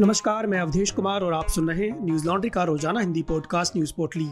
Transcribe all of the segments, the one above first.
नमस्कार, मैं अवधेश कुमार और आप सुन रहे हैं न्यूज़ लॉन्ड्री का रोज़ाना हिंदी पॉडकास्ट न्यूज़ पोर्टली।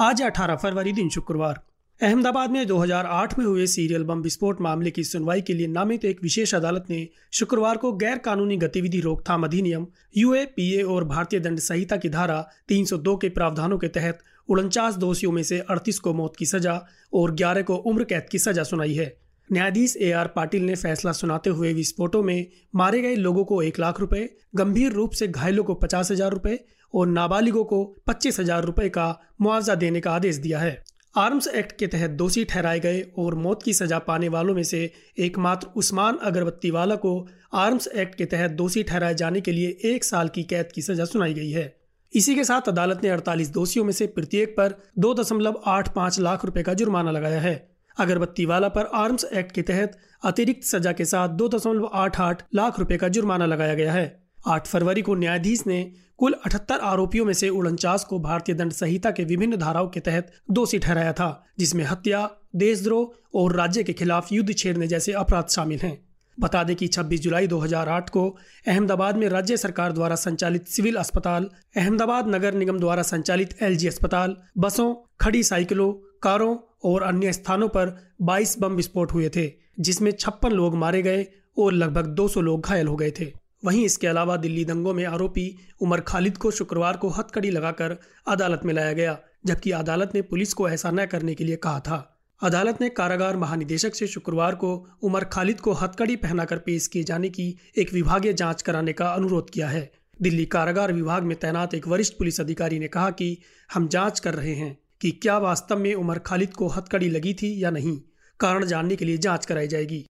आज 18 फरवरी, दिन शुक्रवार। अहमदाबाद में 2008 में हुए सीरियल बम विस्फोट मामले की सुनवाई के लिए नामित एक विशेष अदालत ने शुक्रवार को गैर कानूनी गतिविधि रोकथाम अधिनियम यूएपीए और भारतीय दंड संहिता की धारा 302 के प्रावधानों के तहत उनचास दोषियों में से 38 को मौत की सजा और 11 को उम्र कैद की सजा सुनाई है। न्यायाधीश ए आर पाटिल ने फैसला सुनाते हुए विस्फोटों में मारे गए लोगों को एक लाख रुपए, गंभीर रूप से घायलों को पचास हज़ार रुपए और नाबालिगों को पच्चीस हज़ार रुपए का मुआवजा देने का आदेश दिया है। आर्म्स एक्ट के तहत दोषी ठहराए गए और मौत की सजा पाने वालों में से एकमात्र उस्मान अगरबत्ती वाला को आर्म्स एक्ट के तहत दोषी ठहराए जाने के लिए एक साल की कैद की सजा सुनाई गई है। इसी के साथ अदालत ने 48 दोषियों में से प्रत्येक पर दो दशमलव आठ पाँच लाख रुपए का जुर्माना लगाया है। अगरबत्ती वाला पर आर्म्स एक्ट के तहत अतिरिक्त सजा के साथ दो दशमलव आठ आठ लाख रुपए का जुर्माना लगाया गया है। आठ फरवरी को न्यायाधीश ने कुल अठहत्तर आरोपियों में से उनचास को भारतीय दंड संहिता के विभिन्न धाराओं के तहत दोषी ठहराया था, जिसमें हत्या, देशद्रोह और राज्य के खिलाफ युद्ध छेड़ने जैसे अपराध शामिल हैं। बता दें कि 26 जुलाई 2008 को अहमदाबाद में राज्य सरकार द्वारा संचालित सिविल अस्पताल, अहमदाबाद नगर निगम द्वारा संचालित एलजी अस्पताल, बसों, खड़ी साइकिलों, कारों और अन्य स्थानों पर 22 बम विस्फोट हुए थे, जिसमें छप्पन लोग मारे गए और लगभग 200 लोग घायल हो गए थे। वहीं इसके अलावा दिल्ली दंगों में आरोपी उमर खालिद को शुक्रवार को हथकड़ी लगाकर अदालत में लाया गया, जबकि अदालत ने पुलिस को ऐसा न करने के लिए कहा था। अदालत ने कारागार महानिदेशक से शुक्रवार को उमर खालिद को हथकड़ी पहनाकर पेश किए जाने की एक विभागीय जाँच कराने का अनुरोध किया है। दिल्ली कारागार विभाग में तैनात एक वरिष्ठ पुलिस अधिकारी ने कहा कि हम जाँच कर रहे हैं। कि क्या वास्तव में उमर खालिद को हथकड़ी लगी थी या नहीं, कारण जानने के लिए जाँच कराई जाएगी।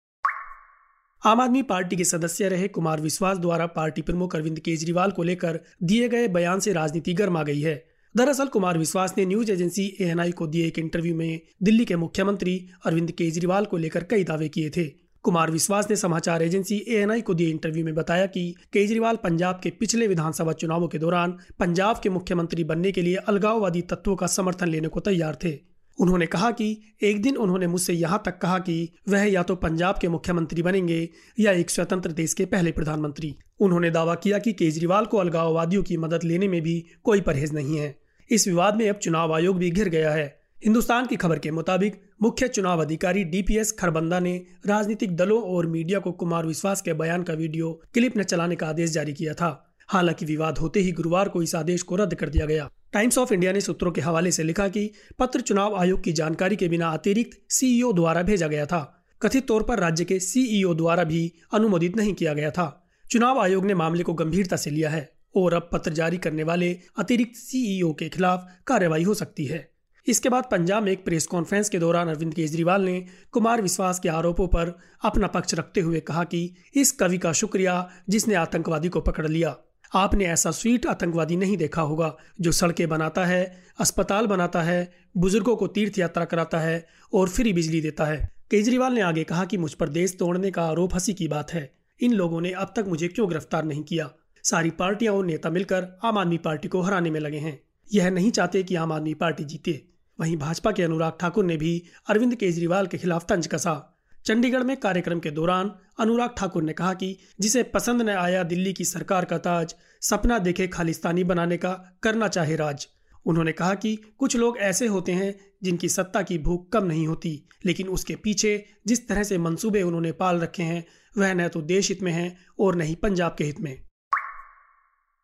आम आदमी पार्टी के सदस्य रहे कुमार विश्वास द्वारा पार्टी प्रमुख अरविंद केजरीवाल को लेकर दिए गए बयान से राजनीति गर्मा गई है। दरअसल कुमार विश्वास ने न्यूज़ एजेंसी एएनआई को दिए एक इंटरव्यू में दिल्ली के मुख्यमंत्री अरविंद केजरीवाल को लेकर कई दावे किए थे। कुमार विश्वास ने समाचार एजेंसी एएनआई को दिए इंटरव्यू में बताया कि केजरीवाल पंजाब के पिछले विधानसभा चुनावों के दौरान पंजाब के मुख्यमंत्री बनने के लिए अलगाववादी तत्वों का समर्थन लेने को तैयार थे। उन्होंने कहा कि एक दिन उन्होंने मुझसे यहाँ तक कहा कि वह या तो पंजाब के मुख्यमंत्री बनेंगे या एक स्वतंत्र देश के पहले प्रधानमंत्री। उन्होंने दावा किया कि केजरीवाल को अलगाववादियों की मदद लेने में भी कोई परहेज नहीं है। इस विवाद में अब चुनाव आयोग भी घिर गया है। हिंदुस्तान की खबर के मुताबिक मुख्य चुनाव अधिकारी डीपीएस खरबंदा ने राजनीतिक दलों और मीडिया को कुमार विश्वास के बयान का वीडियो क्लिप न चलाने का आदेश जारी किया था। हालाँकि विवाद होते ही गुरुवार को इस आदेश को रद्द कर दिया गया। टाइम्स ऑफ़ इंडिया ने सूत्रों के हवाले से लिखा कि पत्र चुनाव आयोग की जानकारी के बिना अतिरिक्त सीईओ द्वारा भेजा गया था। कथित तौर पर राज्य के सीईओ द्वारा भी अनुमोदित नहीं किया गया था। चुनाव आयोग ने मामले को गंभीरता से लिया है और अब पत्र जारी करने वाले अतिरिक्त सीईओ के खिलाफ कार्रवाई हो सकती है। इसके बाद पंजाब में एक प्रेस कॉन्फ्रेंस के दौरान अरविंद केजरीवाल ने कुमार विश्वास के आरोपों पर अपना पक्ष रखते हुए कहा कि इस कवि का शुक्रिया जिसने आतंकवादी को पकड़ लिया। आपने ऐसा स्वीट आतंकवादी नहीं देखा होगा जो सड़कें बनाता है, अस्पताल बनाता है, बुज़ुर्गों को तीर्थ यात्रा कराता है और फ्री बिजली देता है। केजरीवाल ने आगे कहा कि मुझ पर देश तोड़ने का आरोप हँसी की बात है। इन लोगों ने अब तक मुझे क्यों गिरफ़्तार नहीं किया? सारी पार्टियाँ और नेता मिलकर आम आदमी पार्टी को हराने में लगे हैं। यह नहीं चाहते कि आम आदमी पार्टी जीते। वहीं भाजपा के अनुराग ठाकुर ने भी अरविंद केजरीवाल के खिलाफ तंज कसा। चंडीगढ़ में कार्यक्रम के दौरान अनुराग ठाकुर ने कहा कि जिसे पसंद न आया दिल्ली की सरकार का ताज, सपना देखे खालिस्तानी बनाने का करना चाहे राज। उन्होंने कहा कि कुछ लोग ऐसे होते हैं जिनकी सत्ता की भूख कम नहीं होती, लेकिन उसके पीछे जिस तरह से मंसूबे उन्होंने पाल रखे हैं, वह न तो देश हित में है और न ही पंजाब के हित में।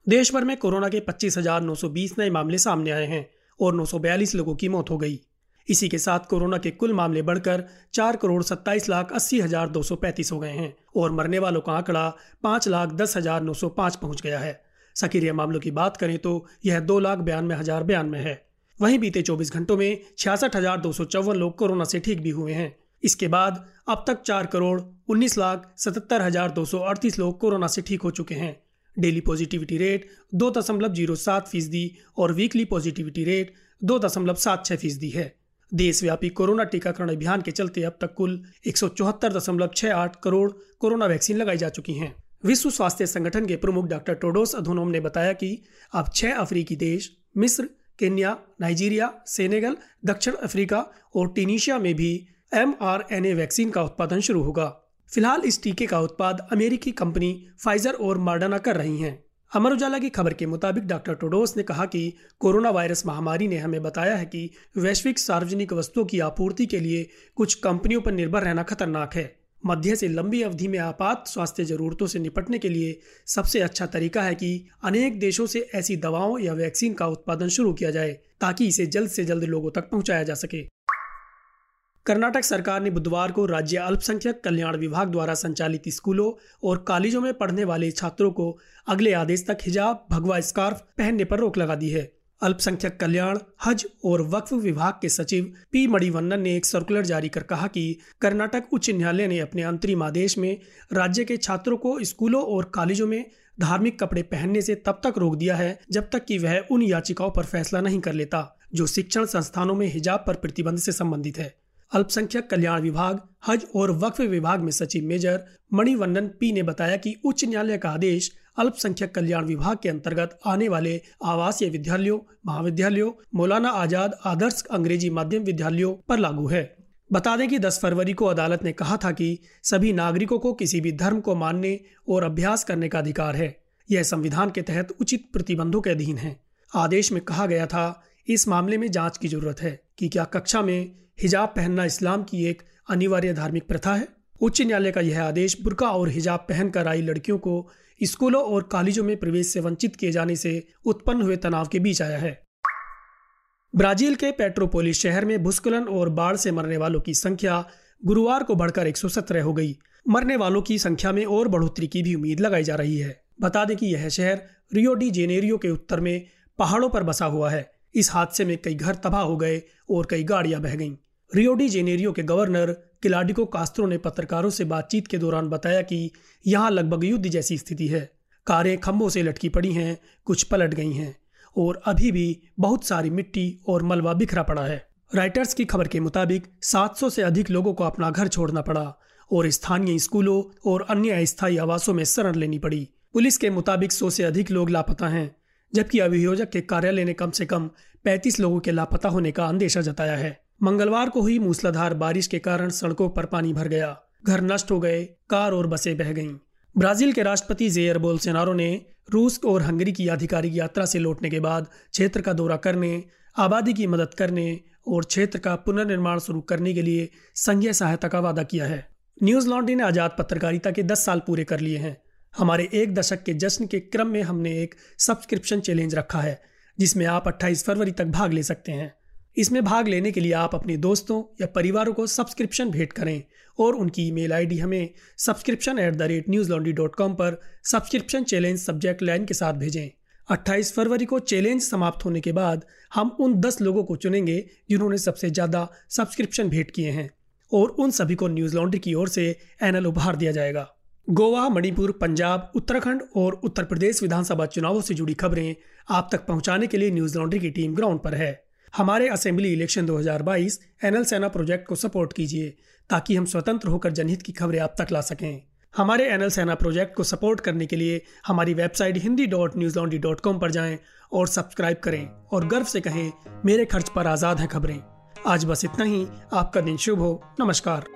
देश भर में कोरोना के पच्चीस नए मामले सामने आए हैं। और नौ सौ बयालीस लोगों की मौत हो गई। इसी के साथ कोरोना के कुल मामले बढ़कर चार करोड़ सत्ताईस लाख अस्सी हज़ार दो सौ पैंतीस हो गए हैं और मरने वालों का आंकड़ा पाँच लाख दस हज़ार नौ सौ पाँच पहुँच गया है। सक्रिय मामलों की बात करें तो यह दो लाख बयानवे हज़ार बयानवे है। वहीं बीते 24 घंटों में छियासठ हज़ार दो सौ चौवन लोग कोरोना से ठीक भी हुए हैं। इसके बाद अब तक चार करोड़ उन्नीस लाख सतहत्तर हज़ार दो सौ अड़तीस लोग कोरोना से ठीक हो चुके हैं। डेली पॉजिटिविटी रेट दो दशमलव ज़ीरो सात फ़ीसदी और वीकली पॉजिटिविटी रेट दो दशमलव सात छह फ़ीसदी है। देशव्यापी कोरोना टीकाकरण अभियान के चलते अब तक कुल एक सौ चौहत्तर दशमलव छह आठ करोड़ कोरोना वैक्सीन लगाई जा चुकी हैं। विश्व स्वास्थ्य संगठन के प्रमुख डॉक्टर टोडोस अधोनोम ने बताया कि अब छह अफ्रीकी देश, मिस्र, केन्या, नाइजीरिया, सेनेगल, दक्षिण अफ्रीका और टीनिशिया में भी एमआरएनए वैक्सीन का उत्पादन शुरू होगा। फ़िलहाल इस टीके का उत्पाद अमेरिकी कंपनी फाइजर और मार्डाना कर रही हैं। अमर उजाला की खबर के मुताबिक डॉक्टर टोडोस ने कहा कि कोरोना वायरस महामारी ने हमें बताया है कि वैश्विक सार्वजनिक वस्तुओं की आपूर्ति के लिए कुछ कंपनियों पर निर्भर रहना खतरनाक है। मध्य से लंबी अवधि में आपात स्वास्थ्य जरूरतों से निपटने के लिए सबसे अच्छा तरीका है कि अनेक देशों से ऐसी दवाओं या वैक्सीन का उत्पादन शुरू किया जाए, ताकि इसे जल्द से जल्द लोगों तक पहुँचाया जा सके। कर्नाटक सरकार ने बुधवार को राज्य अल्पसंख्यक कल्याण विभाग द्वारा संचालित स्कूलों और कॉलेजों में पढ़ने वाले छात्रों को अगले आदेश तक हिजाब, भगवा स्कार्फ पहनने पर रोक लगा दी है। अल्पसंख्यक कल्याण, हज और वक्फ विभाग के सचिव पी मणिवन्नन ने एक सर्कुलर जारी कर कहा कि कर्नाटक उच्च न्यायालय ने अपने अंतरिम आदेश में राज्य के छात्रों को स्कूलों और कॉलेजों में धार्मिक कपड़े पहनने से तब तक रोक दिया है, जब तक कि वह उन याचिकाओं पर फैसला नहीं कर लेता, जो शिक्षण संस्थानों में हिजाब पर प्रतिबंध से संबंधित है। अल्पसंख्यक कल्याण विभाग, हज और वक्फ विभाग में सचिव मेजर मणिवंदन पी ने बताया कि उच्च न्यायालय का आदेश अल्पसंख्यक कल्याण विभाग के अंतर्गत आने वाले आवासीय विद्यालयों, महाविद्यालयों, मौलाना आज़ाद आदर्श अंग्रेज़ी माध्यम विद्यालयों पर लागू है। बता दें कि 10 फरवरी को अदालत ने कहा था कि सभी नागरिकों को किसी भी धर्म को मानने और अभ्यास करने का अधिकार है। यह संविधान के तहत उचित प्रतिबंधों के अधीन है। आदेश में कहा गया था इस मामले में जाँच की ज़रूरत है कि क्या कक्षा में हिजाब पहनना इस्लाम की एक अनिवार्य धार्मिक प्रथा है। उच्च न्यायालय का यह आदेश बुरका और हिजाब पहनकर आई लड़कियों को स्कूलों और कॉलेजों में प्रवेश से वंचित किए जाने से उत्पन्न हुए तनाव के बीच आया है। ब्राज़ील के पेट्रोपोलिस शहर में भूस्खलन और बाढ़ से मरने वालों की संख्या गुरुवार को बढ़कर एक हो गई। मरने वालों की संख्या में और बढ़ोतरी की भी उम्मीद लगाई जा रही है। बता दें कि यह शहर रियो डी जेनेरियो के उत्तर में पहाड़ों पर बसा हुआ है। इस हादसे में कई घर तबाह हो गए और कई गाड़ियाँ बह गईं। रियो डी जेनेरियो के गवर्नर किलाडिको कास्त्रो ने पत्रकारों से बातचीत के दौरान बताया कि यहाँ लगभग युद्ध जैसी स्थिति है। कारें खंभों से लटकी पड़ी हैं, कुछ पलट गई हैं और अभी भी बहुत सारी मिट्टी और मलबा बिखरा पड़ा है। राइटर्स की खबर के मुताबिक 700 से अधिक लोगों को अपना घर छोड़ना पड़ा और स्थानीय स्कूलों और अन्य अस्थायी आवासों में शरण लेनी पड़ी। पुलिस के मुताबिक सौ से अधिक लोग लापता हैं। जबकि अभियोजक के कार्यालय ने कम से कम 35 लोगों के लापता होने का अंदेशा जताया है। मंगलवार को हुई मूसलाधार बारिश के कारण सड़कों पर पानी भर गया। घर नष्ट हो गए, कार और बसें बह गईं। ब्राज़ील के राष्ट्रपति जेयर बोलसेनारो ने रूस और हंगरी की आधिकारिक यात्रा से लौटने के बाद क्षेत्र का दौरा करने, आबादी की मदद करने और क्षेत्र का पुनर्निर्माण शुरू करने के लिए संघीय सहायता का वादा किया है। न्यूज़ लॉन्ड्री ने आज़ाद पत्रकारिता के 10 साल पूरे कर लिए हैं। हमारे एक दशक के जश्न के क्रम में हमने एक सब्सक्रिप्शन चैलेंज रखा है, जिसमें आप 28 फरवरी तक भाग ले सकते हैं। इसमें भाग लेने के लिए आप अपने दोस्तों या परिवारों को सब्सक्रिप्शन भेंट करें और उनकी ईमेल आईडी हमें subscription at the rate Newslaundry dot com पर सब्सक्रिप्शन चैलेंज सब्जेक्ट लाइन के साथ भेजें। 28 फरवरी को चैलेंज समाप्त होने के बाद हम उन 10 लोगों को चुनेंगे जिन्होंने सबसे ज़्यादा सब्सक्रिप्शन भेंट किए हैं और उन सभी को न्यूज़ लॉन्ड्री की ओर से एनएल उपहार दिया जाएगा। गोवा, मणिपुर, पंजाब, उत्तराखंड और उत्तर प्रदेश विधानसभा चुनावों से जुड़ी खबरें आप तक पहुँचाने के लिए न्यूज़ लॉन्ड्री की टीम ग्राउंड पर है। हमारे assembly election 2022 NL Sena project को सपोर्ट कीजिए ताकि हम स्वतंत्र होकर जनहित की खबरें आप तक ला सकें। हमारे एनएल सेना प्रोजेक्ट को सपोर्ट करने के लिए हमारी website Hindi dot Newslaundry dot com पर जाएँ और सब्सक्राइब करें और गर्व से कहें, मेरे खर्च पर आज़ाद है खबरें। आज बस इतना ही, आपका दिन शुभ हो, नमस्कार।